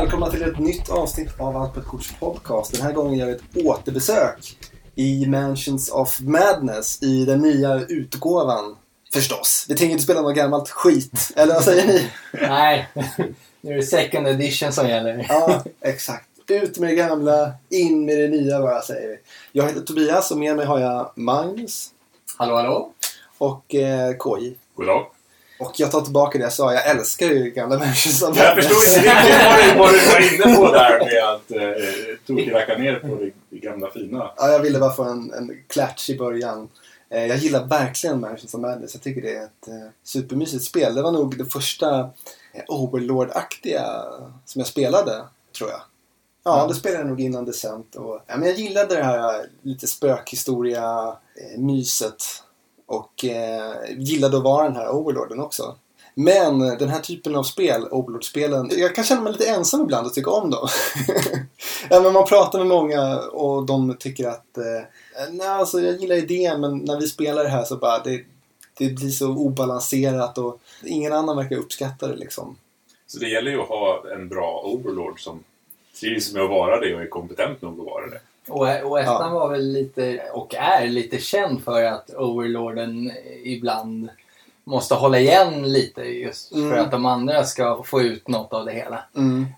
välkomna till ett nytt avsnitt av Allt på ett korts podcast. Den här gången gör vi ett återbesök i Mansions of Madness i den nya utgåvan. Förstås. Vi tänker inte spela något gammalt skit. Eller vad säger ni? Nej, nu är det second edition som gäller. Ja, exakt. Ut med det gamla, in med det nya bara säger vi. Jag heter Tobias och med mig har jag Magnus Hallå, hallå? och eh, KJ. God dag. Och jag tar tillbaka det jag sa. Jag älskar ju gamla Mansions of Jag förstår inte riktigt vad du, var inne på där med att eh, tokracka ner på det, det gamla fina. Ja, jag ville bara få en, en klatsch i början. Eh, jag gillar verkligen of Madness. Jag tycker det är ett eh, supermysigt spel. Det var nog det första eh, Overlord-aktiga som jag spelade, tror jag. Ja, Ja. det spelade jag nog innan Descent. Och, ja, men jag gillade det här eh, lite spökhistoria-myset. Och eh, gillade att vara den här Overlorden också. Men den här typen av spel, Overlord-spelen, jag kan känna mig lite ensam ibland och tycka om dem. ja, men man pratar med många och de tycker att eh, nej, alltså, jag gillar idén men när vi spelar det här så bara det, det blir så obalanserat och ingen annan verkar uppskatta det liksom. Så det gäller ju att ha en bra overlord som trivs med att vara det och är kompetent nog att vara det. Och, och ettan Ja. var väl lite, och är lite känd för att Overlorden ibland måste hålla igen lite just Mm. för att de andra ska få ut något av det hela.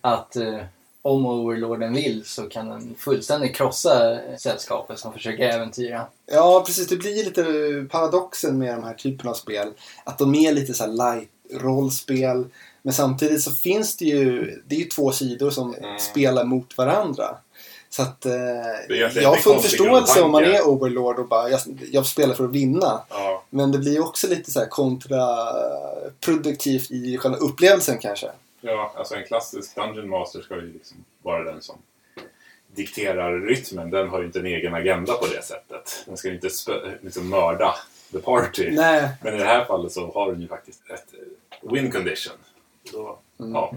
Att eh, om Overlorden vill så kan den fullständigt krossa sällskapet som försöker äventyra. Ja, precis. Det blir lite paradoxen med de här typerna av spel. Att de är lite så här light rollspel. Men samtidigt så finns det ju, det är ju två sidor som Mm. spelar mot varandra. Så att eh, jag har en full förståelse om man är Overlord och bara jag, jag spelar för att vinna. Ja, Men det blir också lite så här kontraproduktivt i själva upplevelsen kanske. ja, alltså en klassisk Dungeon Master ska ju liksom vara den som dikterar rytmen. Den har ju inte en egen agenda på det sättet. Den ska ju inte spö- liksom mörda the party. Nej. Men i det här fallet så har den ju faktiskt ett win condition. Så, Mm. ja,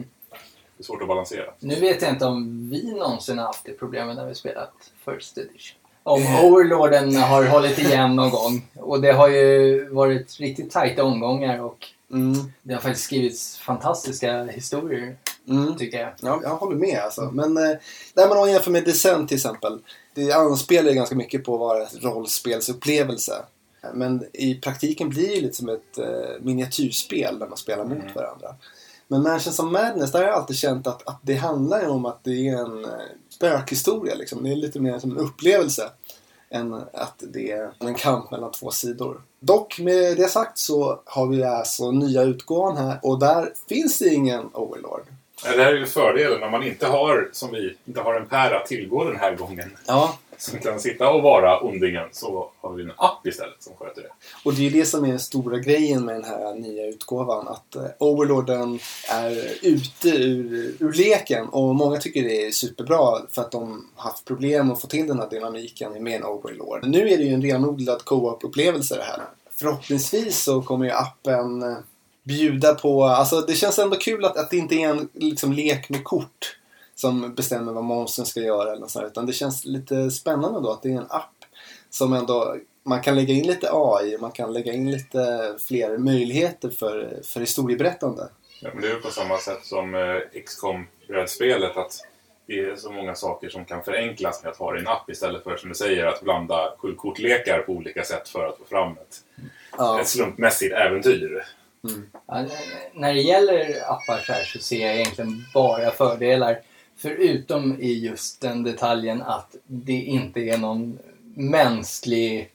det är svårt att balansera. Nu vet jag inte om vi någonsin har haft det problemet när vi spelat First Edition. Om Overlorden har hållit igen någon gång. Och det har ju varit riktigt tajta omgångar och Mm. det har faktiskt skrivits fantastiska historier, Mm. tycker jag. Ja, jag håller med alltså. Men eh, när man jämför med Descent till exempel. Det anspelar ju ganska mycket på att vara en rollspelsupplevelse. Men i praktiken blir det ju lite som ett eh, miniatyrspel där man spelar mot Mm. varandra. Men Mansions of Madness, där har jag alltid känt att, att det handlar ju om att det är en eh, spökhistoria. Liksom. Det är lite mer som en upplevelse än att det är en kamp mellan två sidor. Dock med det sagt så har vi alltså nya utgåvan här och där finns det ingen Overlord. Det här är ju fördelen när man inte har, som vi, inte har en Per att tillgå den här gången. Ja, Som kan sitta och vara ondingen så har vi en app istället som sköter det. Och det är ju det som är den stora grejen med den här nya utgåvan. Att eh, Overlorden är ute ur, ur leken. Och många tycker det är superbra för att de har haft problem att få till den här dynamiken med en Overlord. Nu är det ju en renodlad co-op-upplevelse det här. Förhoppningsvis så kommer ju appen eh, bjuda på... Alltså det känns ändå kul att, att det inte är en liksom, lek med kort som bestämmer vad monstren ska göra eller här, utan det känns lite spännande då att det är en app som ändå man kan lägga in lite AI, man kan lägga in lite fler möjligheter för, för historieberättande. Ja, men det är på samma sätt som eh, XCOM-brädspelet att det är så många saker som kan förenklas med att ha det i en app istället för som du säger att blanda sju kortlekar på olika sätt för att få fram ett, Ja, ett slumpmässigt äventyr. Ja, när det gäller appar så här så ser jag egentligen bara fördelar. Förutom i just den detaljen att det inte är någon mänsklig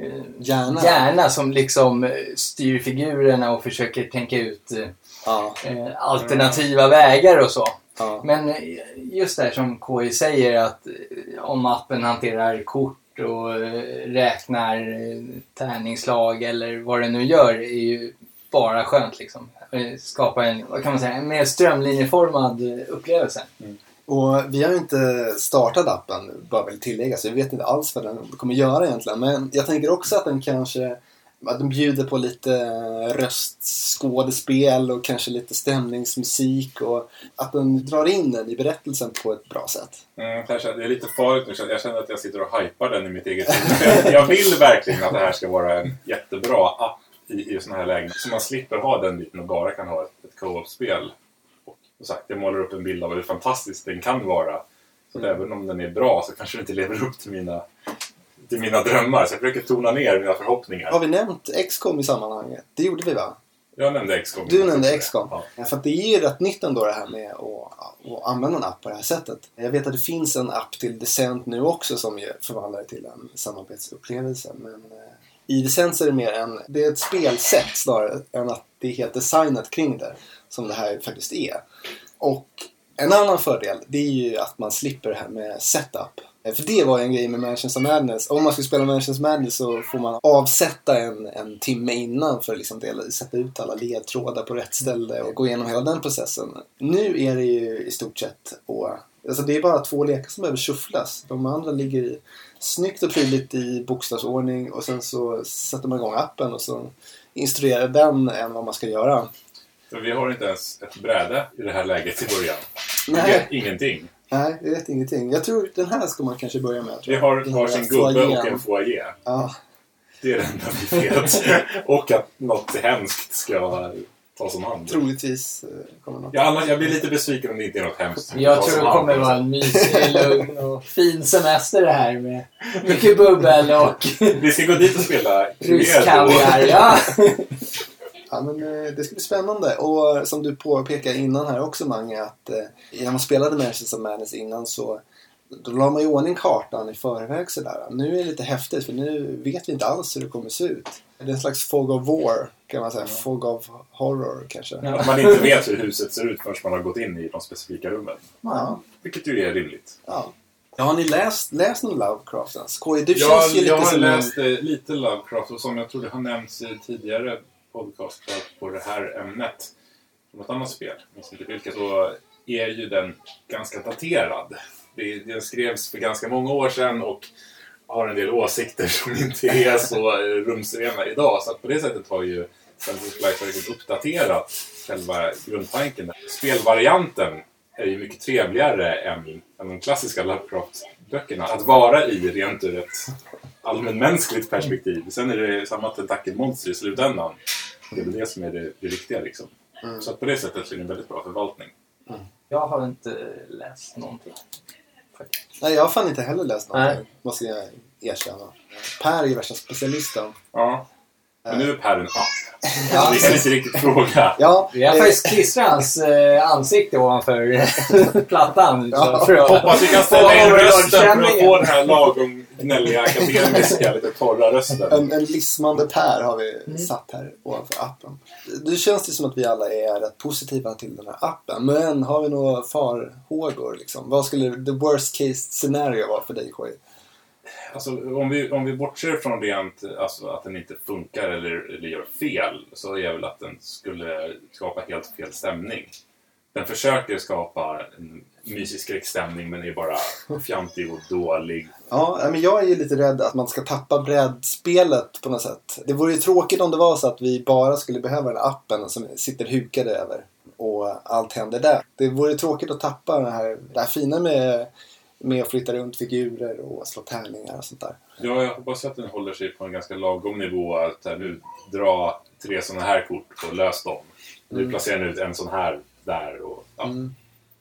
eh, Hjärna. hjärna som liksom styr figurerna och försöker tänka ut eh, ja, eh, alternativa vägar och så. ja. Men just det här som KI säger att eh, om appen hanterar kort och eh, räknar eh, tärningsslag eller vad det nu gör är ju bara skönt liksom. Eh, Skapa en, vad kan man säga, en mer strömlinjeformad eh, upplevelse. Och vi har ju inte startat appen, bara vill tillägga, så vi vet inte alls vad den kommer göra egentligen. Men jag tänker också att den kanske att den bjuder på lite röstskådespel och kanske lite stämningsmusik och att den drar in den i berättelsen på ett bra sätt. Mm, kanske, det är lite farligt nu. Jag känner att jag sitter och hypar den i mitt eget huvud. Jag vill verkligen att det här ska vara en jättebra app i, i sådana här lägen. Så man slipper ha den biten och bara kan ha ett, ett co-op-spel. Och som sagt, jag målar upp en bild av hur fantastisk den kan vara. Så att även om den är bra så kanske den inte lever upp till mina, till mina drömmar. Så jag försöker tona ner mina förhoppningar. Har vi nämnt XCOM i sammanhanget? Det gjorde vi va? Jag nämnde XCOM. Du nämnde XCOM. Ja. För att det är ju rätt nytt ändå det här med att, att använda en app på det här sättet. Jag vet att det finns en app till Descent nu också som förvandlar det till en samarbetsupplevelse. Men eh, i Descent är det mer en, det är ett spelsätt snarare än att det är helt designat kring det. Som det här faktiskt är. Och en annan fördel det är ju att man slipper det här med setup. Eh, för det var ju en grej med Mansions of Madness. Om man skulle spela Mansions of Madness så får man avsätta en, en timme innan för att liksom dela, sätta ut alla ledtrådar på rätt ställe och gå igenom hela den processen. Nu är det ju i stort sett att alltså det är bara två lekar som behöver shufflas. De andra ligger i, snyggt och prydligt i bokstavsordning och sen så sätter man igång appen och så instruerar den en vad man ska göra. För vi har inte ens ett bräde i det här läget i början. Vi Nej. vet ingenting. Nej, jag vet ingenting. Jag tror den här ska man kanske börja med. Vi har varsin gubbe och en foajé. Ja, Det är det enda vi vet. och att något hemskt ska tas om hand. troligtvis eh, kommer något. Ja, annars, jag blir lite besviken om det inte är något hemskt. Jag tror det kommer vara en mysig, lugn och fin semester det här med mycket bubbel och Vi ska gå dit och spela rysk Cluedo. kaviar. Ja. Ja, men eh, det ska bli spännande. Och eh, som du påpekade innan här också Mange, att när man spelade of Madness innan så då la man i ordning kartan i förväg sådär. Nu är det lite häftigt för nu vet vi inte alls hur det kommer se ut. Det är en slags fog of war kan man säga. Fog of horror kanske. Ja. Att man inte vet hur huset ser ut förrän man har gått in i de specifika rummen. Ja. Vilket ju är rimligt. ja. Ja, har ni läst, läst någon Lovecraft ens? KJ, du känns ju lite jag har som läst eh, lite Lovecraft och som jag tror det har nämnts i tidigare podcastar på det här ämnet. Från ett annat spel, minns inte vilket. Så är ju den ganska daterad. Det, den skrevs för ganska många år sedan och har en del åsikter som inte är så eh, rumsrena idag. Så på det sättet har ju Census Life verkligen uppdaterat själva grundtanken. Spelvarianten är ju mycket trevligare än, än de klassiska Lovecraft-böckerna. Att vara i rent ur ett allmänmänskligt perspektiv. Sen är det samma tentakelmonster i slutändan. Det är väl det som är det, det viktiga liksom. Mm. Så att på det sättet är det en väldigt bra förvaltning. Jag har inte läst någonting. Nej, jag har fan inte heller läst någonting. Nej. Måste jag erkänna. Per är ju värsta specialisten. Ja. Men nu är Per en app. Ja. Det är inte riktigt fråga. Ja, Vi har eh, faktiskt klistrat hans eh, ansikte ovanför plattan. Ja. Hoppas vi kan ställa in rösten för att få den här lagom gnälliga, akademiska, lite torra rösten. En, en lismande Per har vi Mm. satt här ovanför appen. Det känns det som att vi alla är rätt positiva till den här appen. Men har vi några farhågor? Liksom? Vad skulle the worst case scenario vara för dig, KJ? Alltså, om, vi, om vi bortser från rent alltså, att den inte funkar eller, eller gör fel så är väl att den skulle skapa helt fel stämning. Den försöker skapa en mysig skräckstämning men är bara fjantig och dålig. Ja, men jag är ju lite rädd att man ska tappa brädspelet på något sätt. Det vore ju tråkigt om det var så att vi bara skulle behöva den appen som sitter hukade över och allt händer där. Det vore tråkigt att tappa det här, det här fina med, med att flytta runt figurer och slå tärningar och sånt där. Ja, jag hoppas att den håller sig på en ganska lagom nivå. Att nu dra tre sådana här kort och lös dem. Nu Mm. placerar den ut en sån här där. Och, ja. Mm.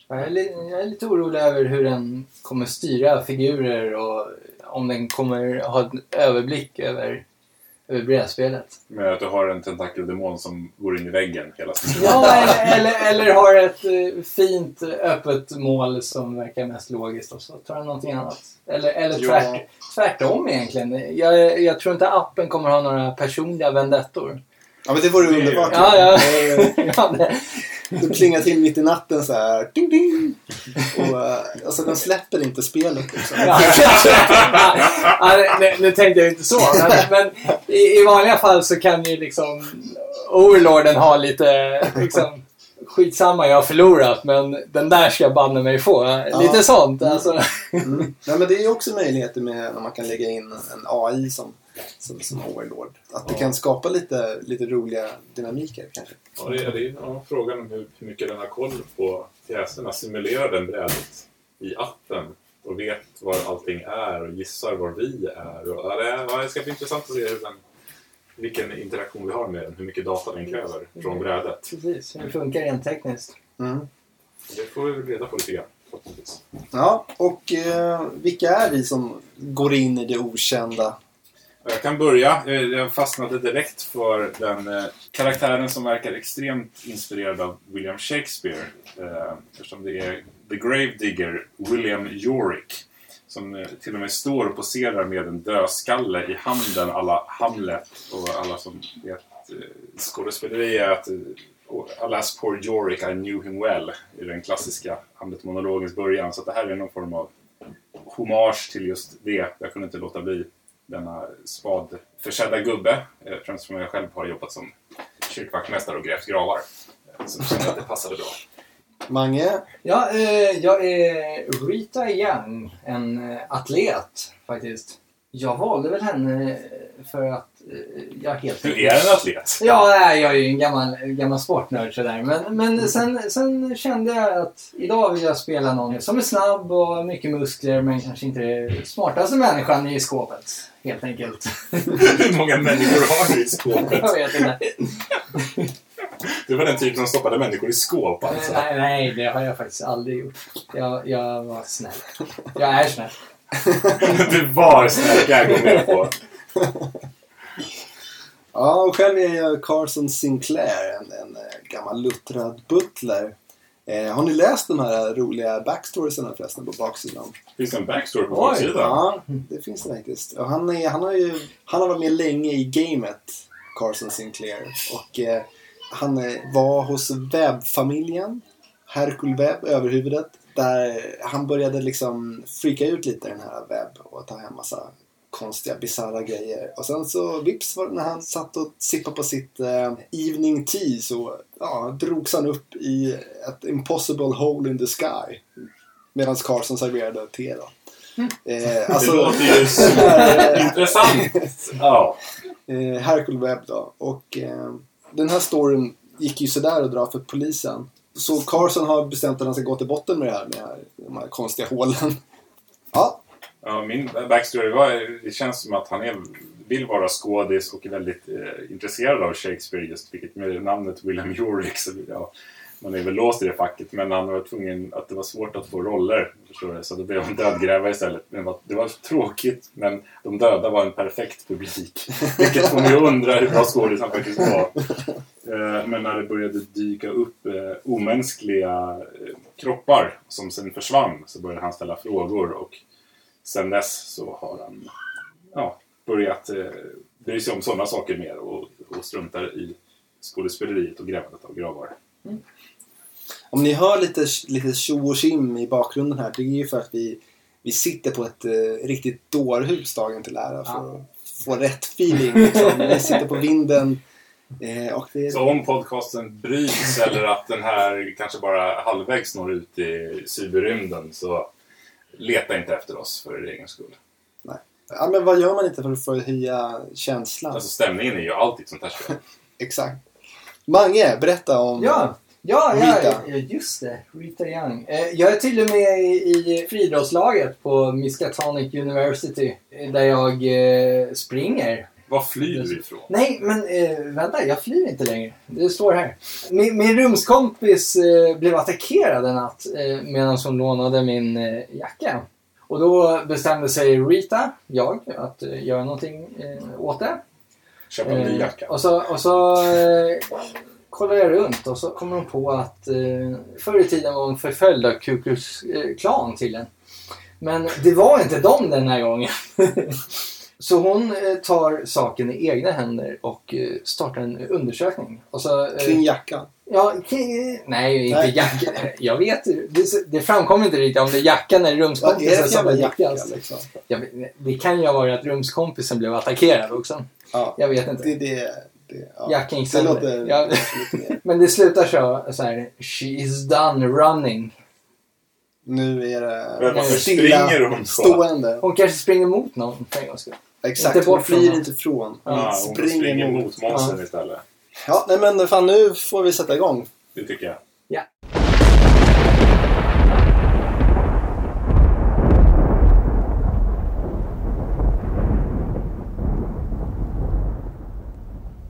Jag är, li- jag är lite orolig över hur den kommer styra figurer och om den kommer ha en överblick över, över brädspelet. Med att du har en tentakeldemon som går in i väggen hela tiden. Ja, eller, eller, eller har ett eh, fint öppet mål som verkar mest logiskt och så tar den någonting annat. Eller, eller Ja. tvärt, tvärtom egentligen. Jag, jag tror inte appen kommer ha några personliga vendettor. Ja, men det vore underbart. Ja, ja. Ja, det, Du plingar till mitt i natten så här. Ding, ding. Och, eh, alltså den släpper inte spelet liksom. Ja. ja, nu, nu tänkte jag inte så, men, men i, i vanliga fall så kan ju liksom Overlorden ha lite liksom, skitsamma jag har förlorat men den där ska jag banne mig få. Lite sånt alltså. Mm. Nej, men det är ju också möjligheter med när man kan lägga in en AI som, som, som overlord. Att det Ja. kan skapa lite, lite roliga dynamiker kanske. Ja, det är, det är ja, frågan om hur, hur mycket den har koll på pjäserna. Simulerar den brädet i appen och vet var allting är och gissar var vi är. Och, ja, det, är- ja, det ska bli intressant att se hur den, vilken interaktion vi har med den. Hur mycket data den kräver från brädet. Precis, hur det funkar rent tekniskt. Mm. Det får vi väl reda på lite grann. Ja, och eh, vilka är vi som går in i det okända? Jag kan börja. Jag fastnade direkt för den eh, karaktären som verkar extremt inspirerad av William Shakespeare. Eh, eftersom det är The Gravedigger William Yorick. Som eh, till och med står och poserar med en dödskalle i handen alla Hamlet och alla som vet skådespeleri är att Alas poor Yorick, I knew him well i den klassiska Hamlet-monologens början. Så det här är någon form av hommage till just det. Jag kunde inte låta bli denna spadförsedda gubbe. eh, Främst eftersom jag själv har jobbat som kyrkvaktmästare och grävt gravar. Eh, Så jag kände att det passade bra. Mange? Ja, eh, jag är Rita Young, en eh, atlet faktiskt. Jag valde väl henne för att jag helt Du är en atlet. Ja, nej, jag är ju en gammal, gammal sportnörd sådär. Men, men sen, sen kände jag att idag vill jag spela någon som är snabb och mycket muskler men kanske inte är smartaste människan i skåpet. Helt enkelt. Hur många människor har du i skåpet? jag vet inte. Du var den typen som stoppade människor i skåp alltså. Nej, nej, det har jag faktiskt aldrig gjort. Jag, jag var snäll. Jag är snäll. Du var snäll, kan jag gå med på. Ja, och själv är jag Carson Sinclair, en, en eh, gammal luttrad butler. Eh, har ni läst de här roliga backstoriesarna förresten på baksidan? Finns det en backstory på baksidan? Ja, det finns det faktiskt. Och han, är, han, har ju, han har varit med länge i gamet, Carson Sinclair. Och eh, han eh, var hos webbfamiljen, Hercule Webb, överhuvudet. Där han började liksom freaka ut lite den här webb och ta hem massa konstiga, bisarra grejer. Och sen så vips var det när han satt och sippade på sitt eh, evening tea så ja, drogs han upp i ett impossible hole in the sky. Medan Carson serverade te då. Eh, alltså, Det låter ju superintressant. Ja. eh, Hercule Webb då. Och eh, den här storyn gick ju sådär att dra för polisen. Så Carson har bestämt att han ska gå till botten med det här, med de här konstiga hålen. Ja, Ja, min backstory var, det känns som att han är, vill vara skådis och är väldigt eh, intresserad av Shakespeare just, vilket med namnet William Yorick så ja, man är väl låst i det facket men han var tvungen att det var svårt att få roller förstår du, så då blev han dödgrävare istället. Det var, det var tråkigt men de döda var en perfekt publik. Vilket får mig att undra hur bra skådis han faktiskt var. Eh, Men när det började dyka upp eh, omänskliga eh, kroppar som sen försvann så började han ställa frågor och sen dess så har han ja, börjat eh, bry sig om sådana saker mer och, och struntar i skådespeleriet och grävandet av gravar. om ni hör lite, lite tjo och tjim i bakgrunden här, det är ju för att vi, vi sitter på ett eh, riktigt dårhus dagen till ära för Ja. att få rätt feeling. Liksom. Vi sitter på vinden. Eh, och det är, Så om podcasten bryts eller att den här kanske bara halvvägs når ut i cyberrymden så leta inte efter oss för er egen skull. ja, men vad gör man inte för att få höja känslan? Alltså stämningen är ju alltid sånt här spel. Exakt. Mange, berätta om... Ja, ja, ja, Rita. ja, just det. Rita Young. Eh, Jag är tydligen med i, i friidrottslaget på Miskatonic University eh, där jag eh, springer. Var flyr du ifrån? Nej, men eh, vänta, jag flyr inte längre. Det står här. Min, min rumskompis eh, blev attackerad en natt eh, medan hon lånade min eh, jacka. Och då bestämde sig Rita, jag, att eh, göra någonting eh, åt det. Köpa en ny Eh, jacka. Och så, och så kollar jag runt och så kommer hon på att eh, förr i tiden var hon förföljd av Ku Klux Klan tydligen. Men det var inte dem den här gången. så hon eh, tar saken i egna händer och eh, startar en undersökning. Och så, eh, Kring jackan. Ja, kring, nej, inte Nej. jackan. Jag vet det, det framkommer inte riktigt om det är jackan eller rumskompisen som är viktigast. liksom? Vet- Det kan ju ha varit att rumskompisen blev attackerad också. Ja, Jag vet inte. det, det, det, ja. Jackan gick sönder. Ja. Men det slutar så, så här. She is done running. Nu är det Men varför stilla, springer hon så? stående. Hon kanske springer mot någon för en gångs skull. Exakt, Inte hon flyr inte från. Ja, hon springer, springer mot. mot monstern istället. Ja, nej men fan nu får vi sätta igång. Det tycker jag. Ja.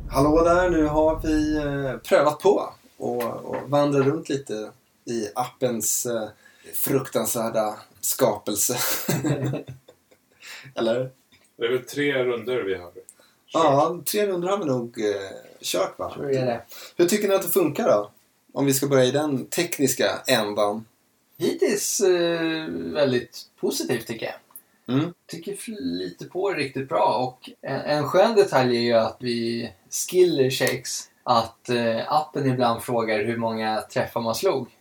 Hallå där, nu har vi eh, prövat på och, och vandrar runt lite i appens eh, fruktansvärda skapelse. Eller? Det är väl tre runder vi har kört. Ja, tre rundor har vi nog eh, kört va? Tror jag det. Hur tycker ni att det funkar då? Om vi ska börja i den tekniska ändan. Hittills eh, väldigt positivt tycker jag. Mm. Tycker lite på det riktigt bra och en, en skön detalj är ju att vi skiller checks att eh, appen ibland frågar hur många träffar man slog.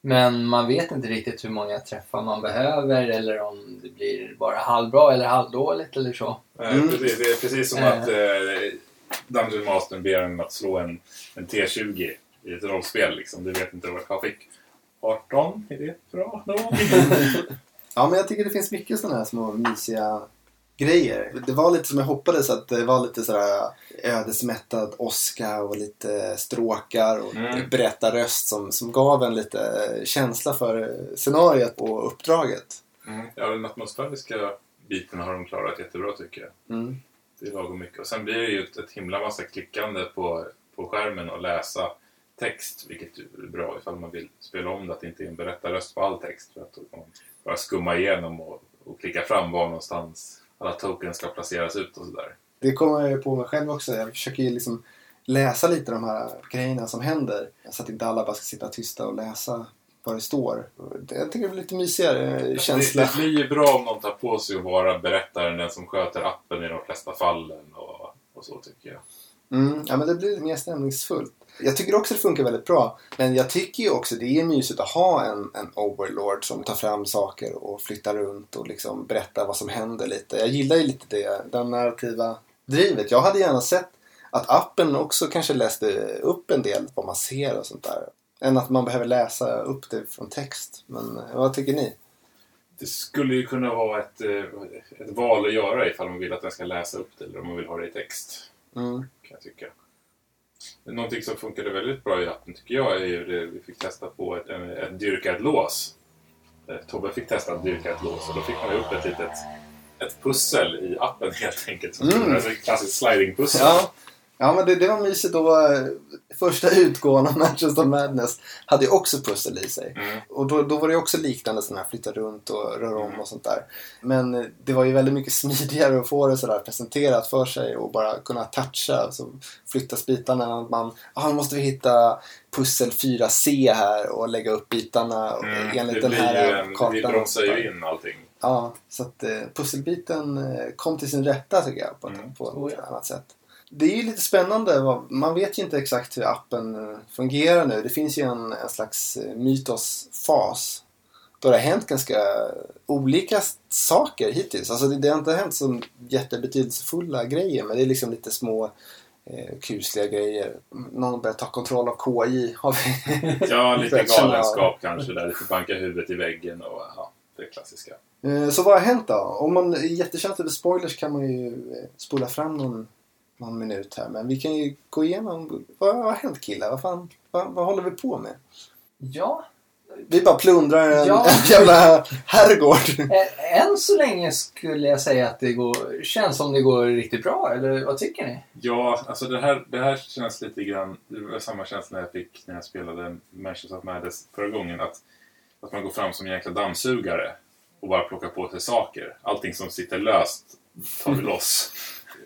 Men man vet inte riktigt hur många träffar man behöver eller om det blir bara halvbra eller halvdåligt eller så. Nej, Mm. precis, det är precis som Eh. att eh, Dungeon Master ber en att slå en, en T20 i ett rollspel. Liksom. Du vet inte vad jag fick. 18, är det bra då? Ja, men jag tycker det finns mycket sådana här små mysiga grejer. Det var lite som jag hoppades att det var lite sådär ödesmättad åska och lite stråkar och Mm. berättarröst som, som gav en lite känsla för scenariet och uppdraget. Mm. Ja, den atmosfäriska biten har de klarat jättebra tycker jag. Mm. Det är lagom mycket. Och sen blir det ju ett, ett himla massa klickande på, på skärmen och läsa text, vilket är bra ifall man vill spela om det, att det inte är en berättarröst på all text. För att då kan man bara skumma igenom och, och klicka fram var någonstans alla tokens ska placeras ut och sådär. Det kommer jag ju på mig själv också. Jag försöker ju liksom läsa lite de här grejerna som händer. Så att inte alla bara ska sitta tysta och läsa vad det står. Det- Jag tycker det blir lite mysigare känsla. Det, det blir ju bra om någon tar på sig att vara berättaren, den som sköter appen i de flesta fallen och, och så tycker jag. Mm, ja, men det blir mer stämningsfullt. Jag tycker också det funkar väldigt bra. Men jag tycker ju också det är mysigt att ha en, en overlord som tar fram saker och flyttar runt och liksom berättar vad som händer lite. Jag gillar ju lite det, den narrativa drivet. Jag hade gärna sett att appen också kanske läste upp en del vad man ser och sånt där. Än att man behöver läsa upp det från text. Men eh, vad tycker ni? Det skulle ju kunna vara ett, eh, ett val att göra ifall man vill att den ska läsa upp det eller om man vill ha det i text. Mm. kan jag tycka. Någonting som funkade väldigt bra i appen tycker jag är ju det vi fick testa på ett, en, ett dyrka ett lås. Eh, Tobbe fick testa att dyrka ett lås och då fick man upp ett litet ett pussel i appen helt enkelt. Som Mm. Ett klassiskt slidingpussel. Ja, ja men det, det var mysigt. Då, eh, första utgåvan av Manchester Madness hade ju också pussel i sig. Mm. Och då, då var det också liknande sådana här flytta runt och röra om och sånt där. Men eh, det var ju väldigt mycket smidigare att få det sådär presenterat för sig och bara kunna toucha. Alltså flytta bitarna. Man, ah, nu måste vi hitta pussel 4C här och lägga upp bitarna Mm. enligt Det den här ju en, kartan. vi bromsar ju in allting. Ja, så att eh, pusselbiten eh, kom till sin rätta tycker jag på, Mm. på ett Oh, ja. annat sätt. Det är ju lite spännande. Man vet ju inte exakt hur appen eh, fungerar nu. Det finns ju en, en slags eh, mytosfas. Då det har hänt ganska olika saker hittills. Alltså det, det har inte hänt så jättebetydelsefulla grejer men det är liksom lite små eh, kusliga grejer. Någon börjar ta kontroll av KI. Har vi Ja, lite galenskap kanske där. Lite banka huvudet i väggen och ja, det klassiska. Eh, Så vad har hänt då? Om man är jättekänslig för spoilers kan man ju eh, spola fram någon, någon minut här. Men vi kan ju gå igenom. Vad har hänt killar? Vad, fan, vad, vad håller vi på med? Ja, Vi bara plundrar en, Ja. en jävla herrgård. eh, än så länge skulle jag säga att det går, känns som det går riktigt bra. Eller vad tycker ni? Ja, alltså det här, det här känns lite grann... Det var samma känsla jag fick när jag spelade Manchester of Madness förra gången. Att, att man går fram som en jäkla dammsugare och bara plockar på sig saker. Allting som sitter löst tar vi loss.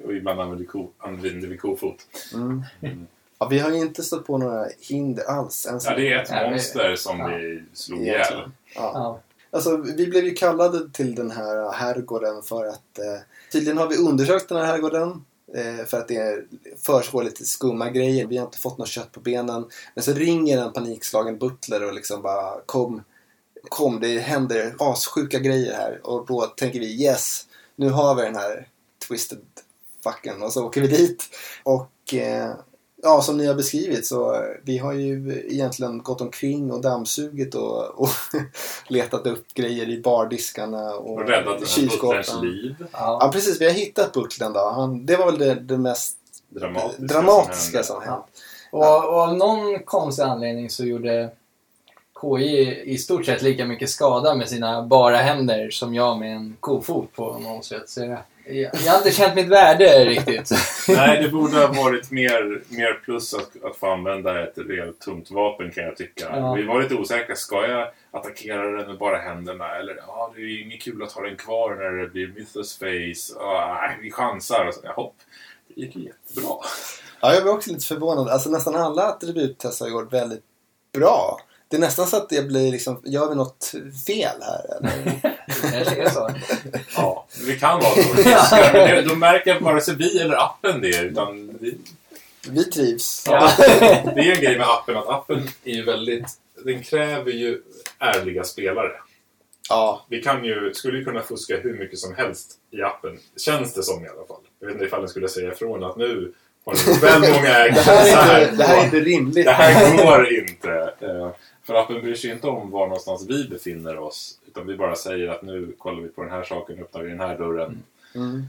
Och ibland använder, ko, använder vi kofot. Mm. Mm. Ja, vi har ju inte stött på några hinder alls. Än Ja, det är ett det- monster som ja. vi slog ihjäl. Ja. Ja. Alltså, vi blev ju kallade till den här herrgården för att eh, tydligen har vi undersökt den här herrgården eh, för att det är- försiggår lite skumma grejer. Vi har inte fått något kött på benen. Men så ringer en panikslagen butler och liksom bara kom, kom, det händer assjuka grejer här. Och då tänker vi yes, nu har vi den här twisted fucken och så åker vi dit. Och eh, ja, som ni har beskrivit så eh, vi har ju egentligen gått omkring och dammsugit och, och letat upp grejer i bardiskarna och, Och räddat kylskåpen. liv. Ja, Ja. precis. Vi har hittat butlern då. Han, det var väl det, det mest Dramatiska, dramatiska som hände. hänt. Och, och av någon konstig anledning så gjorde KI i stort sett lika mycket skada med sina bara händer som jag med en kofot på något sätt. Så jag, jag, jag har inte känt mitt värde riktigt. Nej, det borde ha varit mer, mer plus att, att få använda ett rejält tungt vapen kan jag tycka. Ja. Vi var lite osäkra. Ska jag attackera den med bara händerna? Eller ja, det är ju inget kul att ha den kvar när det blir Mythos face. Ah, vi chansar. Och så, ja, hopp. Det gick jättebra. Ja, jag blev också lite förvånad. Alltså nästan alla attributtester har gått väldigt bra. Det är nästan så att jag blir liksom, gör vi något fel här eller? Det kanske är så. Ja, det kan vara så. Det- Då märker vare sig vi eller appen det. Utan vi, Vi trivs. Ja. det är en grej med appen att appen är ju väldigt... Den kräver ju ärliga spelare. Ja, Vi kan ju, skulle ju kunna fuska hur mycket som helst i appen. Känns det som i alla fall. Jag vet inte ifall den skulle säga ifrån att nu har ni väl många ägare. det här är inte, det här är inte rimligt. det här går inte. För appen bryr sig inte om var någonstans vi befinner oss. Utan vi bara säger att nu kollar vi på den här saken, öppnar vi den här dörren. Mm.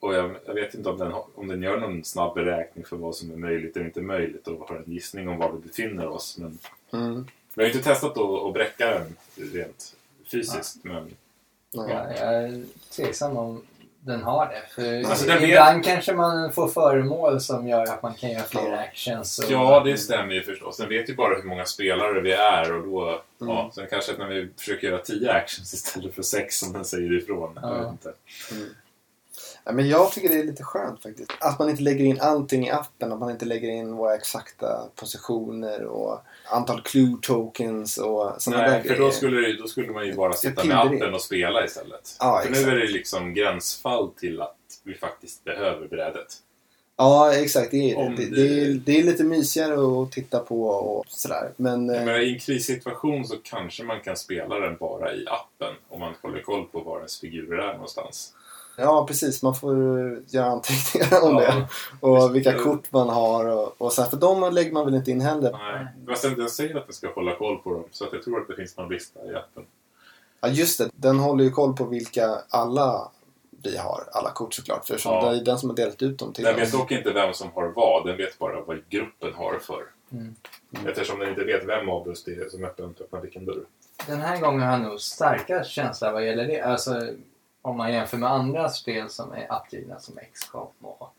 Och jag, jag vet inte om den, om den gör någon snabb beräkning för vad som är möjligt och inte möjligt och har en gissning om var vi befinner oss. Men Mm. vi har ju inte testat att, att bräcka den rent fysiskt. Men Ja. Ja, jag är tveksam om den har det. För Alltså, den vet- ibland kanske man får föremål som gör att man kan göra fler actions. Och, Ja, det stämmer ju förstås. Den vet ju bara hur många spelare vi är och då... Mm. Ja, sen kanske att när vi försöker göra 10 actions istället för 6 som den säger ifrån. Jag Ja. vet inte. Ja, men jag tycker det är lite skönt faktiskt. Att man inte lägger in allting i appen. Att man inte lägger in våra exakta positioner och antal clue tokens och sådana där Nej, för då grejer. skulle, det- då skulle man ju bara sitta med appen och spela istället. Ja, för exakt. nu är det liksom gränsfall till att vi faktiskt behöver brädet. Ja, exakt. Det är, det, det- det, är, det är lite mysigare att titta på och sådär. Men eh, menar, I en krissituation så kanske man kan spela den bara i appen om man håller koll på var ens figurer är någonstans. Ja, precis. Man får göra anteckningar om Ja. det. Och vilka Visst. kort man har och, och så här, För de lägger man väl inte in heller. Nej. Men den säger att den ska hålla koll på dem så att jag tror att det finns någon lista i appen. Ja, just det. Den håller ju koll på vilka alla vi har. Alla kort såklart. För Ja. det är den som har delat ut dem till Den vet dock inte vem som har vad, den vet bara vad gruppen har för. Mm. Eftersom den inte vet vem av oss det är som öppnar, vilken dörr. Den här gången har jag nog starkast känsla vad gäller det. Alltså, om man jämför med andra spel som är appgivna som XCOM och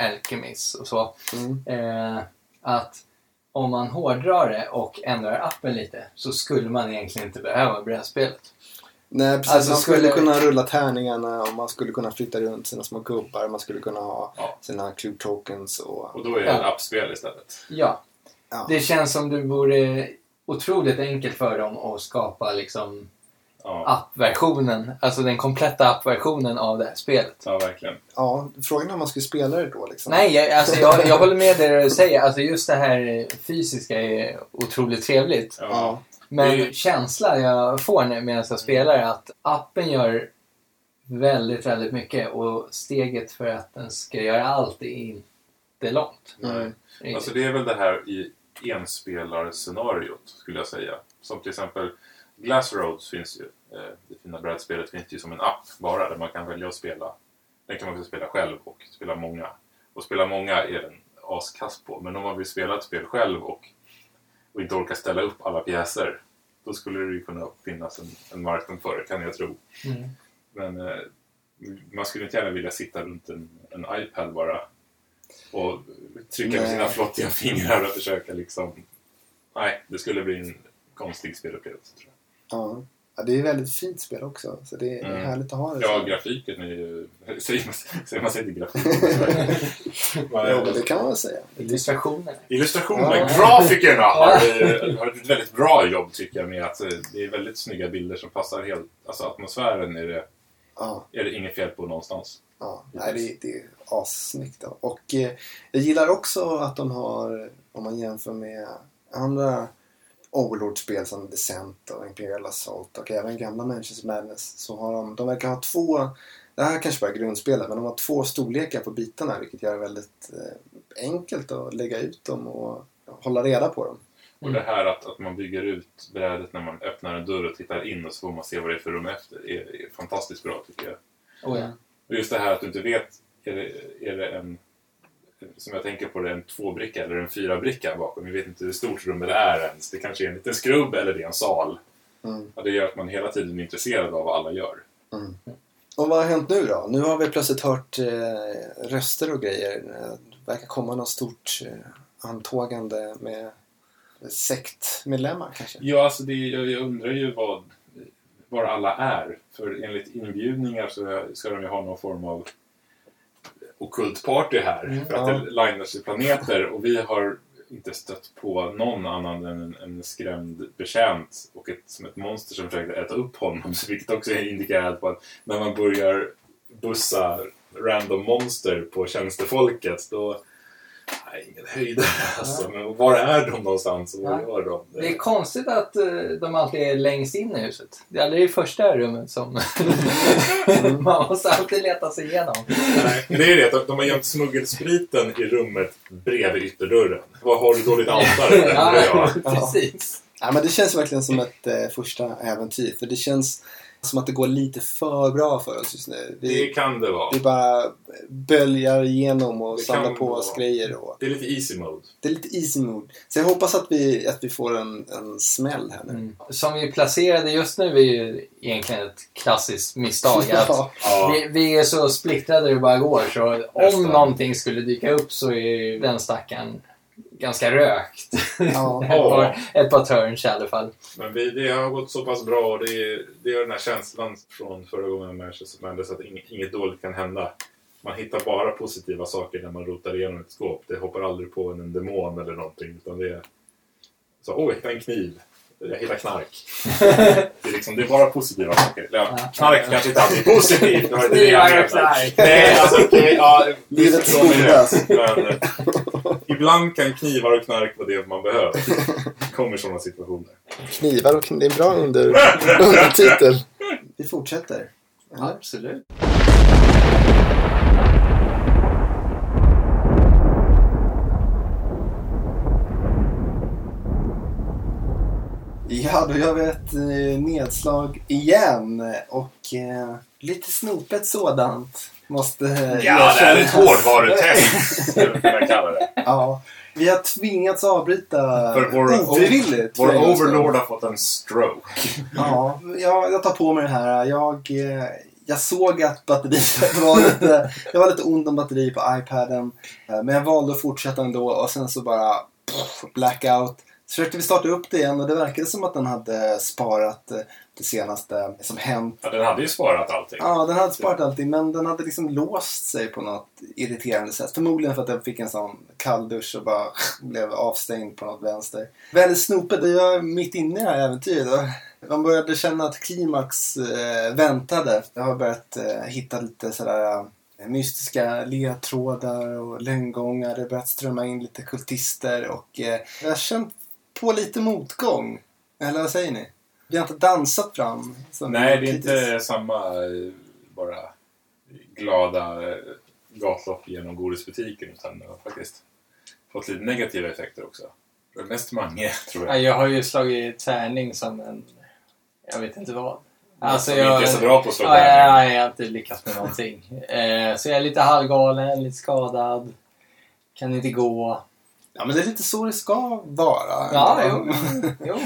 Alchemist och så. Mm. Eh, att om man hårdrar det och ändrar appen lite så skulle man egentligen inte behöva brädspelet. Nej, precis. Alltså, man skulle, skulle- kunna rulla tärningarna och man skulle kunna flytta runt sina små gubbar. Man skulle kunna ha Ja. sina clue tokens och... Och då är det Ja. ett appspel istället. Ja, Ja. det känns som det vore otroligt enkelt för dem att skapa liksom Ja, appversionen, alltså den kompletta appversionen av det här spelet. ja verkligen. Ja, frågan är om man skulle spela det då liksom. Nej, jag, alltså jag, jag håller med det du säger. Alltså just det här fysiska är otroligt trevligt. Ja. Men Det- känslan jag får när- medan jag spelar är att appen gör väldigt, väldigt mycket och steget för att den ska göra allt är inte långt. Mm. Alltså det är väl det här i enspelarscenariot skulle jag säga. Som till exempel Glassroads finns ju. eh, Det fina brädspelet finns ju som en app bara där man kan välja att spela. Den kan man också spela själv och spela många. Och spela många är den askass på. Men om man vill spela ett spel själv och, och inte orkar ställa upp alla pjäser. Då skulle det ju kunna finnas en, en marknad för det kan jag tro. Mm. Men eh, man skulle inte gärna vilja sitta runt en, en iPad bara och trycka med sina flottiga fingrar och försöka liksom... Nej, det skulle bli en konstig spelupplevelse tror jag. Ja. ja, det är ett väldigt fint spel också. Så det är Mm. härligt att ha det. Ja, så. grafiken är ju... Säger man, säger man sig inte grafik? Jo, men det kan man väl säga. Illustrationerna. Illustrationerna, Ja. grafikerna har, har ett väldigt bra jobb tycker jag med att eh, det är väldigt snygga bilder som passar helt... Alltså atmosfären är det, Ja, är det inget fel på någonstans. ja. Nej, det, det är assnyggt. Och eh, jag gillar också att de har, om man jämför med andra Overlord-spel som Descent och Imperial Assault och även gamla Manchester Madness så har de, de verkar ha två, det här kanske bara är grundspelet, men de har två storlekar på bitarna vilket gör det väldigt eh, enkelt att lägga ut dem och hålla reda på dem. Och det här att, att man bygger ut brädet när man öppnar en dörr och tittar in och så får man se vad det är för rum efter är, är fantastiskt bra tycker jag. Oh, ja. Och just det här att du inte vet, är det, är det en, som jag tänker på det, en tvåbricka eller en fyrabricka bakom. Jag vet inte hur stort rummet är ens. Det kanske är en liten skrubb eller det är en sal. Mm. Ja, det gör att man hela tiden är intresserad av vad alla gör. Mm. Och vad har hänt nu då? Nu har vi plötsligt hört eh, röster och grejer. Det verkar komma något stort eh, antågande med sektmedlemmar kanske. Ja, alltså det, jag, jag undrar ju vad, var alla är. För enligt inbjudningar så ska de ju ha någon form av ockult party här. Mm, för att ja. det linas i planeter och vi har inte stött på någon annan än en, en skrämd betjänt och ett, som ett monster som försökte äta upp honom. Vilket också är indikerat på att när man börjar bussa random monster på tjänstefolket då Nej, ingen höjdare alltså. Men var är de någonstans och vad Ja. gör de? Det är konstigt att eh, de alltid är längst in i huset. Det är aldrig det första rummet som man måste alltid leta sig igenom. Nej, det är det. de- De har gömt smuggelspriten i rummet bredvid ytterdörren. Vad har du dåligt altare? undrar jag. precis. Ja, men det känns verkligen som ett eh, första äventyr. För det känns som att det går lite för bra för oss just nu. Det Vi, kan det vara. vi bara böljar igenom och Det samlar på oss grejer. Och, Det är lite easy mode. det är lite easy mode. Så jag hoppas att vi, att vi får en, en smäll här nu. Mm. Som vi placerade just nu är ju egentligen ett klassiskt misstag. Att Ja. Ja, vi, vi är så splittrade det bara går. Så om Nästan. någonting skulle dyka upp så är ju den stackaren ganska rökt. Ja. ett, par, ett par turns i alla fall. men vi, det har gått så pass bra och det är, det är den här känslan från förra gången med Manchester Madness att inget, inget dåligt kan hända. Man hittar bara positiva saker när man rotar igenom ett skåp. Det hoppar aldrig på en, en demon eller någonting. Utan det är så, åh, jag hittade en kniv. Jag hittar knark. Det är, liksom, det är bara positiva saker. Ja, knark kanske inte alltid är positivt. Det var inte det jag menade. Nej, alltså okej. ja, förstår mig godas. rätt, Men ibland kan knivar och knark vara det man behöver. Det kommer sådana situationer. Knivar och det är en bra under, undertitel. Vi fortsätter. Eller? Absolut. Ja, då gör vi ett eh, nedslag igen. Och eh, lite snopet sådant. Måste Ja, det är ett hårdvarutest. skulle man kunna kalla det. Ja, vi har tvingats avbryta För vår- ofrivilligt. Vår overlord har fått en stroke. Ja, jag, jag tar på mig det här. Jag, eh, jag såg att batteriet var lite, det var lite ont om batteri på iPaden. Eh, Men jag valde att fortsätta ändå och sen så bara pff, blackout. Så försökte vi starta upp det igen och det verkade som att den hade sparat eh, det senaste som hänt. Ja, den hade ju sparat allting. Ja, den hade sparat allting men den hade liksom låst sig på något irriterande sätt. Förmodligen för att jag fick en sån kalldusch och bara blev avstängd på något vänster. Väldigt snopet. Jag är mitt inne i det här äventyret. Man började känna att klimax eh, väntade. Jag har börjat eh, hitta lite sådär eh, mystiska ledtrådar och lönngångar. Det har börjat strömma in lite kultister och eh, jag har känt på lite motgång. Eller vad säger ni? Vi har inte dansat fram. som Nej, det är inte samma eh, bara glada eh, gatlopp genom godisbutiken utan det har faktiskt fått lite negativa effekter också. Det är mest Mange, tror Ja, jag. jag har ju slagit tärning som en... Jag vet inte vad. Alltså som jag... inte är så bra på att slå ja, tärning. ja, jag har inte lyckats med någonting. Eh, så jag är lite halvgalen, lite skadad. Kan inte gå. Ja, men det är lite så det ska vara. Ja, jo. jo.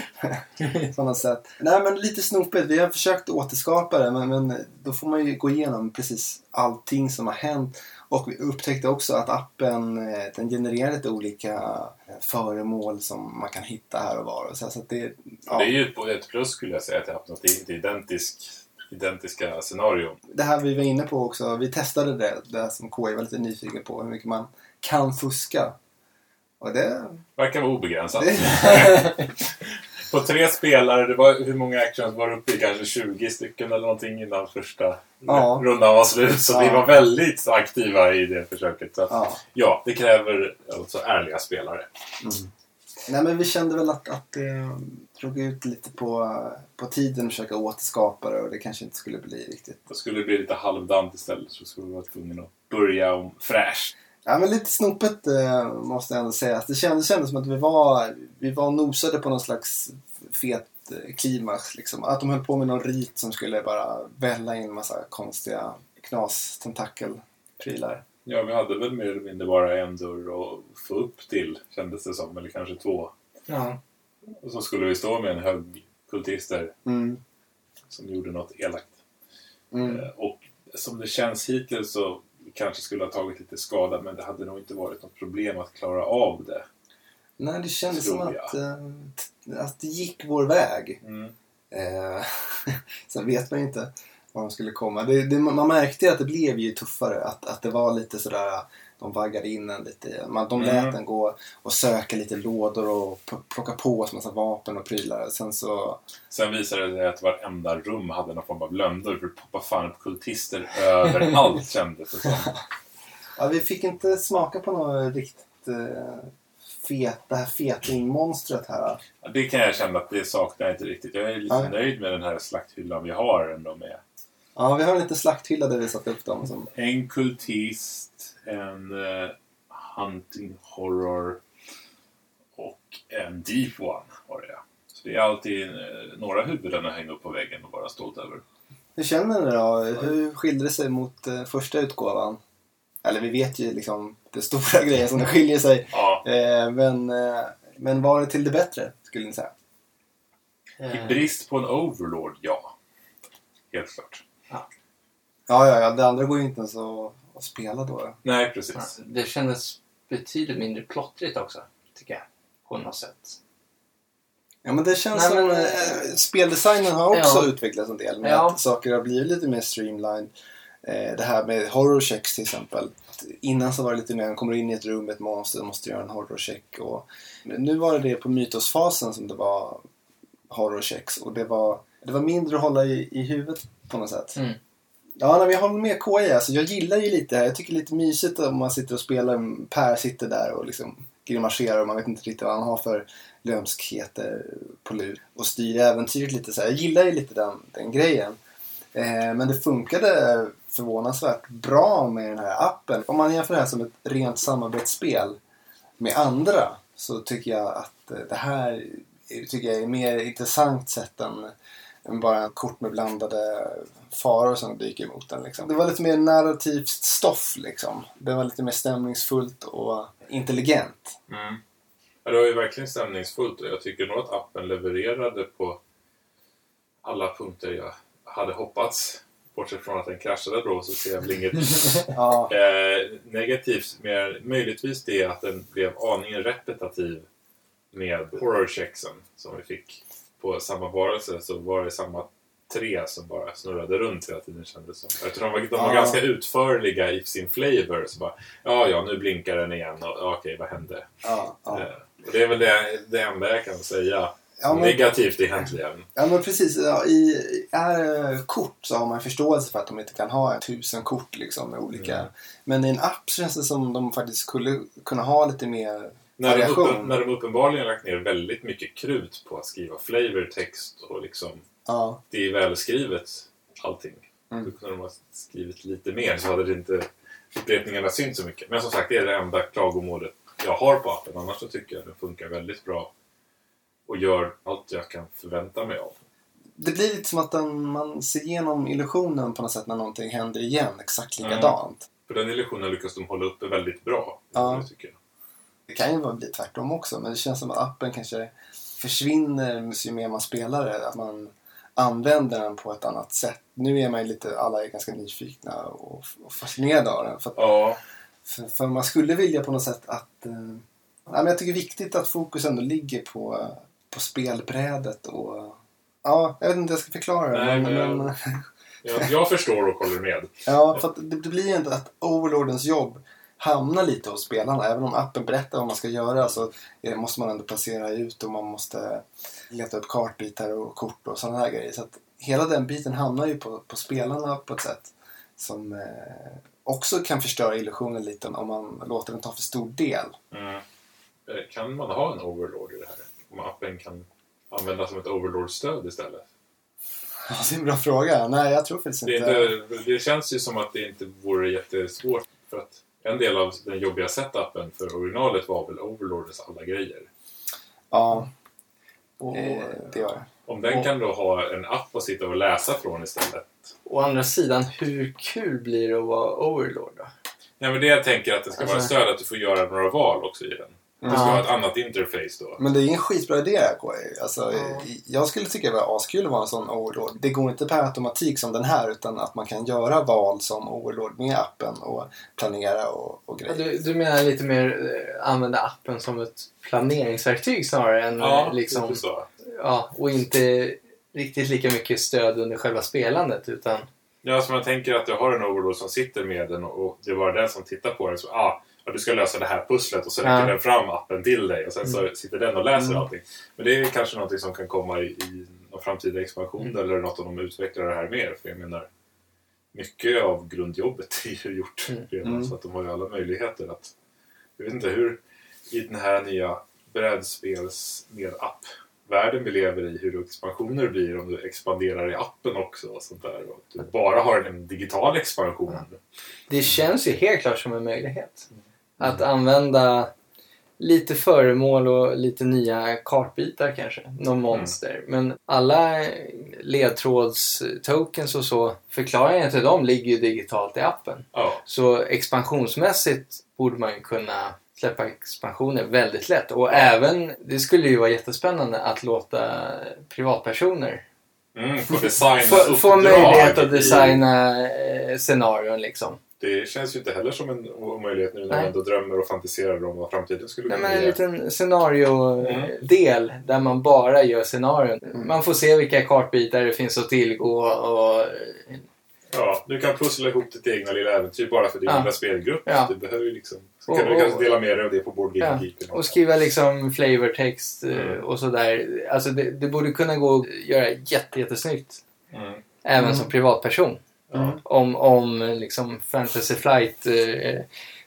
på något sätt. Nej, men lite snopet. Vi har försökt återskapa det, men, men då får man ju gå igenom precis allting som har hänt. Och vi upptäckte också att appen eh, den genererar lite olika eh, föremål som man kan hitta här och var. Så, så att det, ja, Det är ju ett- ett plus skulle jag säga till appen att det är inte identisk, identiska scenarion. det här vi var inne på också. Vi testade det, det som KI var lite nyfiken på. Hur mycket man kan fuska. Och det... Verkar vara obegränsat. det På tre spelare, det var, hur många actions var det uppe i? Kanske 20 stycken eller någonting innan första Ja. rundan var slut. Så Ja. vi var väldigt aktiva i det försöket. Så ja. ja, det kräver alltså ärliga spelare. Nej men vi kände väl att, att det drog ut lite på, på tiden att försöka återskapa det och det kanske inte skulle bli riktigt. Då skulle det bli lite halvdant istället så skulle vi vara tvungna att börja om fräscht. Ja men lite snopet eh, måste jag ändå säga. Det kändes, kändes som att vi var, vi var nosade på någon slags fet eh, klimax. Liksom. Att de höll på med någon rit som skulle bara välla in massa konstiga knas tentakelprylar. Ja, vi hade väl mer eller mindre bara en dörr att få upp till, kändes det som. Eller kanske två. Ja. Och så skulle vi stå med en hög kultister Mm. som gjorde något elakt. Mm. Eh, Och som det känns hittills så kanske skulle ha tagit lite skada men det hade nog inte varit något problem att klara av det. Nej, det kändes som att, eh, att det gick vår väg. Mm. Eh, sen vet man ju inte var de skulle komma. Det, det, man märkte ju att det blev ju tuffare. Att, att det var lite sådär, de vaggade in en lite. Man, de lät Mm. den gå och söka lite lådor och plocka på oss massa vapen och prylar. Sen så, Sen visade det sig att varenda rum hade någon form av lömdörr för det poppade fan upp kultister överallt kändes det som. ja, vi fick inte smaka på något riktigt eh, fet, det här fetingmonstret här. Ja, Det kan jag känna att det saknar jag inte riktigt. Jag är lite Nej. nöjd med den här slakthyllan vi har ändå med Ja, vi har en liten slakthylla där vi satt upp dem. Som, en kultist, en eh, hunting horror och en deep one har jag. Så det är alltid eh, några huvuden att hänga upp på väggen och vara stolt över. Hur känner ni då? Hur skiljer det sig mot eh, första utgåvan? Eller vi vet ju liksom det stora grejen som det skiljer sig. Ja, men, men var det till det bättre, skulle ni säga? i brist på en overlord, ja. Helt klart. Ja, ja, ja. Det andra går ju inte ens att, att spela då. Nej, precis. Det kändes betydligt mindre plottrigt också, tycker jag. På något sätt. Ja, men det känns Nej, som... men, eh, speldesignen har också Ja. utvecklats en del. Med Ja. att saker har blivit lite mer streamlined. Eh, det här med horror checks till exempel. Innan så var det lite mer, kommer du in i ett rum med ett monster, måste göra en horror check. Och, men nu var det det på mytosfasen som det var horror checks. Och det var, det var mindre att hålla i, i huvudet på något sätt. Mm. Ja, nej, jag håller med KI. Alltså, jag gillar ju lite det här. Jag tycker det är lite mysigt om man sitter och spelar. Per sitter där och liksom grimaserar och man vet inte riktigt vad han har för lömskheter på lur. Och styr äventyret lite så här. Jag gillar ju lite den, den grejen. Eh, men det funkade förvånansvärt bra med den här appen. Om man jämför det här som ett rent samarbetsspel med andra så tycker jag att eh, det här är- tycker jag är mer intressant sätt än bara en kort med blandade faror som dyker emot den. Liksom. Det var lite mer narrativt stoff liksom. Det var lite mer stämningsfullt och intelligent. Mm. Ja, det var ju verkligen stämningsfullt och jag tycker nog att appen levererade på alla punkter jag hade hoppats. Bortsett från att den kraschade då så ser jag väl inget Ja, eh, negativt. Mer, möjligtvis det att den blev aningen repetitiv med horror-checksen som vi fick på samma varelse så var det samma tre som bara snurrade runt hela tiden kändes som. Eftersom de var, de var Ja. ganska utförliga i sin flavor så bara ja, ja, nu blinkar den igen och okej, vad hände? ja. Eh, och det är väl det, det enda jag kan säga Ja, men- negativt egentligen. Ja men precis. Ja, I är kort så har man förståelse för att de inte kan ha tusen kort liksom med olika. Mm. Men i en app känns det som de faktiskt skulle kunna ha lite mer När de, uppen, när de uppenbarligen lagt ner väldigt mycket krut på att skriva flavortext och liksom Ja, det är välskrivet allting. Mm. Då kunde de ha skrivit lite mer så hade det inte upprepningarna synt så mycket. Men som sagt, det är det enda klagomålet jag har på appen. Annars så tycker jag den funkar väldigt bra och gör allt jag kan förvänta mig av. det blir lite som att den, man ser igenom illusionen på något sätt när någonting händer igen exakt Mm. likadant. För den illusionen lyckas de hålla uppe väldigt bra. Ja. Det tycker jag. Det kan ju bli tvärtom också men det känns som att appen kanske försvinner ju mer man spelar det. Att man använder den på ett annat sätt. Nu är man ju lite, alla är ganska nyfikna och, och fascinerade av den. För att Ja, För, för man skulle vilja på något sätt att... Eh, ja, men jag tycker det är viktigt att fokus ändå ligger på, på spelbrädet och... Ja, jag vet inte hur jag ska förklara det. Nej, men, men- men, jag, jag förstår och håller med. ja, för det, det blir ju inte att Overlordens jobb hamnar lite hos spelarna. Även om appen berättar vad man ska göra så måste man ändå placera ut och man måste leta upp kartbitar och kort och sådana här grejer. Så att hela den biten hamnar ju på, på spelarna på ett sätt som eh, också kan förstöra illusionen lite om man låter den ta för stor del. Mm. Eh, Kan man ha en overlord i det här? Om appen kan användas som ett overlord-stöd istället? Ja, det är en bra fråga. Nej, jag tror faktiskt Det, inte... är inte, det känns ju som att det inte vore jättesvårt. För att en del av den jobbiga setupen för originalet var väl Overlords alla grejer. Ja, Och, eh, det gör det. Om den Och- kan då ha en app att sitta och läsa från istället. å andra sidan, hur kul blir det att vara Overlord då? Nej, men det jag tänker att det ska vara Alltså- stöd att du får göra några val också i den. Det ska Ja. vara ett annat interface då. Men det är en skitbra idé KI. Alltså, Jag skulle tycka det var askul att vara en sån overlord. Det går inte per automatik som den här utan att man kan göra val som overlord med appen och planera och, och Ja, grejer. Du, du menar lite mer eh, använda appen som ett planeringsverktyg snarare än Ja, eh, liksom, så. ja, och inte riktigt lika mycket stöd under själva spelandet utan Ja, så man tänker att du har en overlord som sitter med den och och det är bara den som tittar på den. Så, ah, ja, du ska lösa det här pusslet och så räcker Ja. den fram appen till dig och sen så sitter den och läser Mm. allting. Men det är kanske något som kan komma i, i någon framtida expansion eller något om de utvecklar det här mer. För jag menar, mycket av grundjobbet är ju gjort Mm. redan Mm. så att de har ju alla möjligheter att... Jag vet inte hur i den här nya brädspels med appvärlden vi lever i, hur expansioner blir om du expanderar i appen också och sånt där. Och att du bara har en digital expansion. det känns ju helt klart som en möjlighet. Att använda lite föremål och lite nya kartbitar kanske. Någon monster. Men alla ledtrådstokens och så, förklaringen till dem ligger ju digitalt i appen. Ja, Så expansionsmässigt borde man ju kunna släppa expansioner väldigt lätt. Och även, det skulle ju vara jättespännande att låta privatpersoner mm, få designa få, få möjlighet att i- designa eh, scenarion liksom. Det känns ju inte heller som en omöjlighet nu när Nej. man ändå drömmer och fantiserar om vad framtiden skulle kunna men en liten scenario-del där man bara gör scenarion. Mm. Man får se vilka kartbitar det finns att tillgå och... Ja, du kan pussla ihop ditt egna lilla äventyr bara för din Ja. lilla spelgrupp. Ja. Du behöver ju liksom... Så Och- kan du kanske dela med dig av det på Board Game Ja, Geek. och skriva liksom flavortext eh, Mm. och sådär. Alltså det, det borde kunna gå att göra jätte, jättesnyggt. Mm. Även Mm. som privatperson. Ja. Om, om liksom Fantasy Flight eh,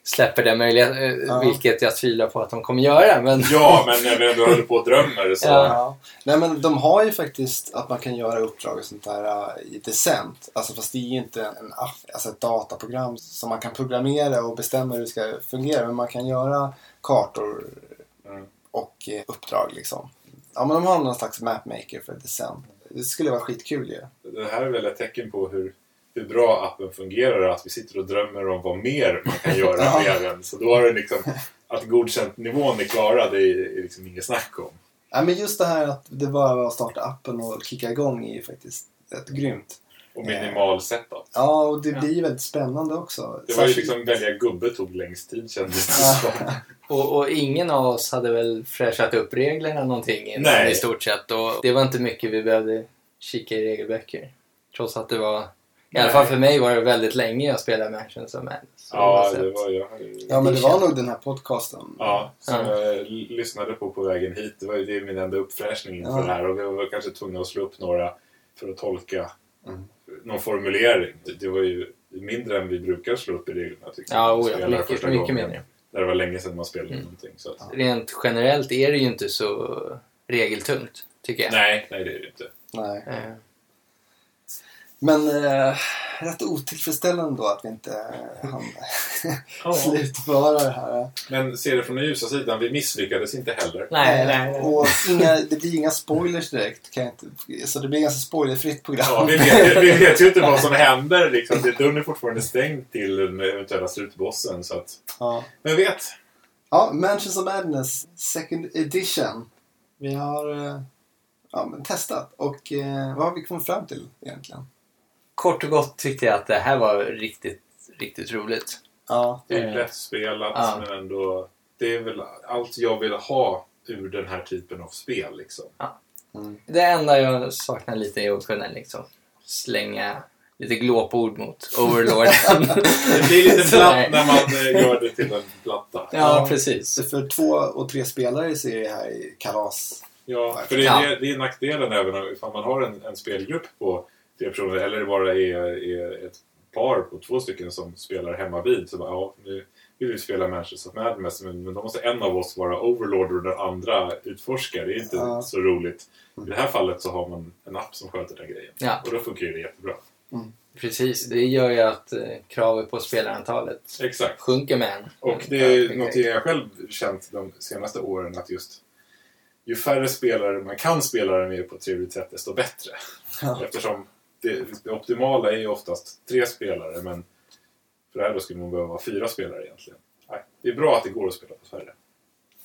släpper den möjligheten. Eh, Ja. Vilket jag tvivlar på att de kommer göra. Men ja, men när vi ändå håller på och drömmer så... Ja. Ja. Nej men de har ju faktiskt att man kan göra uppdrag och sånt där äh, i Decent. Alltså fast det är ju inte en alltså ett dataprogram som man kan programmera och bestämma hur det ska fungera. Men man kan göra kartor Mm. och eh, uppdrag liksom. Ja men de har någon slags mapmaker för Decent. Det skulle vara skitkul ju. Det här är väl ett tecken på hur, hur bra appen fungerar. Att vi sitter och drömmer om vad mer man kan göra Ja. med den. Så då har det liksom... Att godkänt-nivån är klara, det är, liksom inget snack om. Ja men just det här att det bara var att starta appen och kicka igång är ju faktiskt rätt grymt. Och minimal setup. Ja och det Ja. blir ju väldigt spännande också. Det var ju liksom välja gubbe tog längst tid kändes det Ja. som. Och, och ingen av oss hade väl fräschat upp reglerna någonting innan Nej. i stort sett. Och det var inte mycket vi behövde kika i regelböcker. Trots att det var... I alla fall för mig var det väldigt länge jag spelade Mansions of. Så Ja, så det att- var ju... Ja men det var nog den här podcasten. Ja, som Ja. jag lyssnade på på vägen hit. Det var ju det min enda uppfräschning inför Ja. det här. Och vi var kanske tvungna att slå upp några för att tolka Mm. någon formulering. Det- Det var ju mindre än vi brukar slå upp i reglerna tycker Ja, jag. ja Spelar mycket, mycket gången. mindre. När det var länge sedan man spelade Mm. någonting. Så att, Rent generellt är det ju inte så regeltungt, tycker jag. Nej, nej det är det inte. Nej. Eh, Men eh, rätt otillfredsställande då att vi inte eh, hann slutföra det här. Men se det från den ljusa sidan, vi misslyckades inte heller. Nej, Eh, nej, nej. Och inga, det blir inga spoilers direkt. Kan jag inte, så det blir ganska spoilerfritt program. Ja, vi, vet, vi vet ju inte vad som händer. Liksom. Det- Dörren är fortfarande stängd till den eventuella slutbossen. Så att, Ja. men vet, ja, Mansions of Madness Second Edition. Vi har eh, ja, men testat. Och eh, vad har vi kommit fram till egentligen? Kort och gott tyckte jag att det här var riktigt, riktigt roligt. Ja, det är lättspelat ja. men ändå... Det är väl allt jag vill ha ur den här typen av spel. Liksom. mm. Det enda jag saknar lite är att kunna liksom slänga lite glåpord mot Overlorden. Det blir lite platt när man eh, gör det till en platta. Ja, Ja. precis. För två och tre spelare så är det här kalas. Ja, för det Ja. är, det är nackdelen även om man har en, en spelgrupp på tre personer eller det bara är, är ett par på två stycken som spelar hemma vid så bara, ja, nu vill vi spela Manchester of Madness men, men då måste en av oss vara Overlord och den andra utforskar. Det är inte Ja. så roligt. I det här fallet så har man en app som sköter den grejen. Ja. Och då funkar det jättebra. Precis, det gör ju att eh, kravet på spelarantalet Exakt. sjunker med en. Och det är någonting jag själv känt de senaste åren att just ju färre spelare man kan spela det med på ett trevligt sätt desto bättre. Ja. Eftersom det, det optimala är ju oftast tre spelare men För här då skulle man behöva fyra spelare egentligen. Nej, det är bra att det går att spela på färre.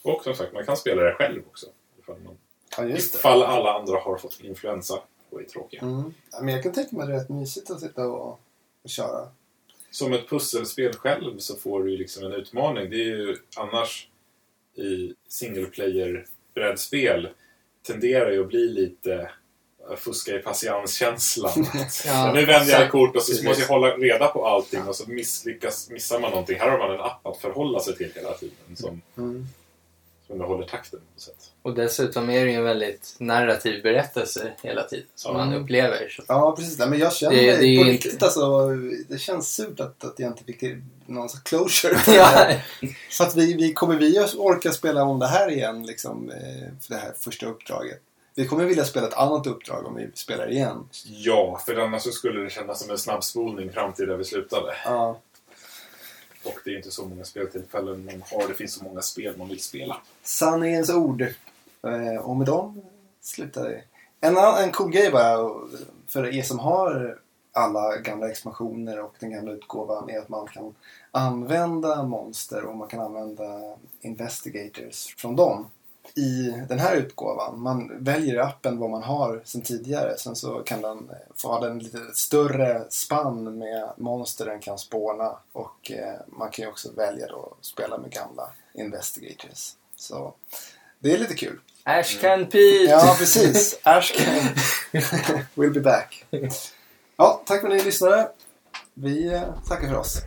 Och som sagt, man kan spela det själv också. Ifall, man, Ja, det. ifall alla andra har fått influensa och är tråkiga. Mm. Ja, men jag kan tänka mig det är rätt mysigt att sitta och, och köra. Som ett pusselspel själv så får du ju liksom en utmaning. Det är ju annars i single player-brädspel tenderar ju att bli lite fuska i patienskänslan. Ja, nu vänder jag kort och så måste jag hålla reda på allting och så misslyckas, missar man någonting. Här har man en app att förhålla sig till hela tiden som, Mm. som håller takten på något sätt. Och dessutom är det ju en väldigt narrativ berättelse hela tiden som Ja. man upplever. Så. Ja, precis. Nej, men jag känner Det- det är på riktigt inte- alltså. Det känns surt att, att jag inte fick någon sorts closure. ja. Så att vi, vi kommer vi att orka spela om det här igen, liksom, eh, för det här första uppdraget. Vi kommer vilja spela ett annat uppdrag om vi spelar igen. Ja, för annars så skulle det kännas som en snabbspolning fram till där vi slutade. Ja. Och det är inte så många speltillfällen man har. Det finns så många spel man vill spela. Sanningens ord. Eh, och med dem slutar det. En, en cool grej bara för er som har alla gamla expansioner och den gamla utgåvan är att man kan använda monster och man kan använda investigators från dem i den här utgåvan. Man väljer i appen vad man har sedan tidigare. Sen så kan den eh, få ha den lite större spann med monster den kan spåna. Och eh, man kan ju också välja då att spela med gamla investigators. Så det är lite kul. Ashcan Pete! Ja, precis. Ashcan will be back. Ja, tack för att ni lyssnade. Vi eh, tackar för oss.